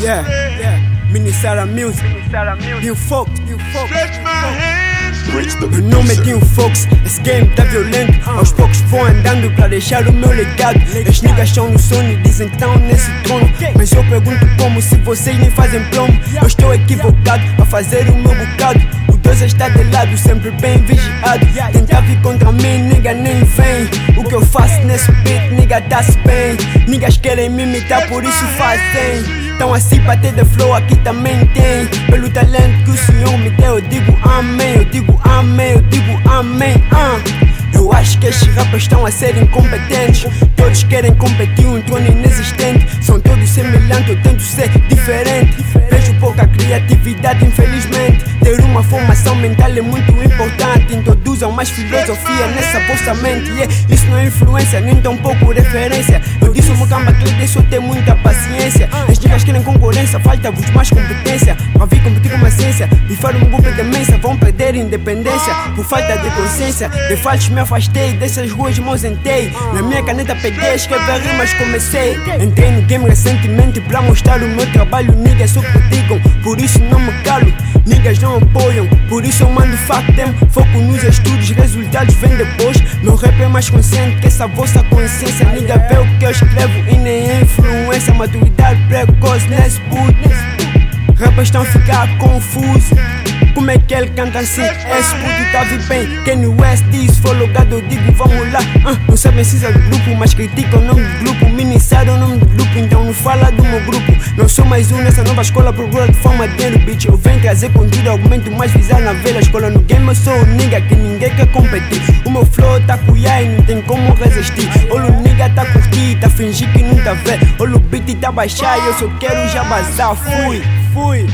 Yeah, yeah. Minnesota Music, New Fox, New Fox. Meu nome é Dinho Fox, esse game tá violento Aos poucos vou andando pra deixar o meu legado As niggas estão no sono e dizem que tão nesse trono Mas eu pergunto como se vocês nem fazem plomo Eu estou equivocado a fazer o meu bocado O Deus está de lado, sempre bem vigiado Tentar vir contra mim, nigga nem vem O que eu faço nesse beat, nigga tá-se bem Niggas querem me imitar, por isso fazem então assim pra ter the flow aqui também tem. Pelo talento que o Senhor me deu Eu digo amém, eu digo amém, eu digo amém ah. Eu acho que estes rappers estão a ser incompetentes. Todos querem competir um trono inexistente. São todos semelhantes, eu tento ser diferente criatividade infelizmente. Ter uma formação mental é muito importante. Introduzam mais filosofia nessa vossa mente. Yeah. Isso não é influência, nem tão pouco referência. Eu disse meu camba que deixou ter muita paciência. As dicas querem concorrência, falta-vos mais competência. Pra vir competir com uma ciência. Bifar um grupo de demência, vão perder independência. Por falta de consciência, de falsos me afastei Dessas ruas me ausentei Na minha caneta peguei, escrever rimas comecei. Entrei no game recentemente pra mostrar o meu trabalho Niggas só criticam, por isso não me calo Niggas não apoiam, por isso eu mando fuck them Foco nos estudos, resultados vêm depois Meu rap é mais consciente que essa vossa consciência Nigga vê o que eu escrevo e nem é influência Maturidade precoce nesse puto Rappers estão a ficar confusos como é que ele canta assim? Esse puto tá bem. Kanye West diz, for logado, eu digo vamos lá. Uh, não sabem se é do grupo, mas criticam o nome do grupo. É o nome do grupo, então não fala do meu grupo. Não sou mais um nessa nova escola, procura de forma dinheiro, bitch. Eu venho trazer contigo argumento mais visar na velha escola. No game eu sou o nigga que ninguém quer competir. O meu flow tá cuiá e não tem como resistir. Olha o nigga tá curtir, tá fingir que não tá vendo. Olha o beat tá baixar e eu só quero já bazar. Fui, fui.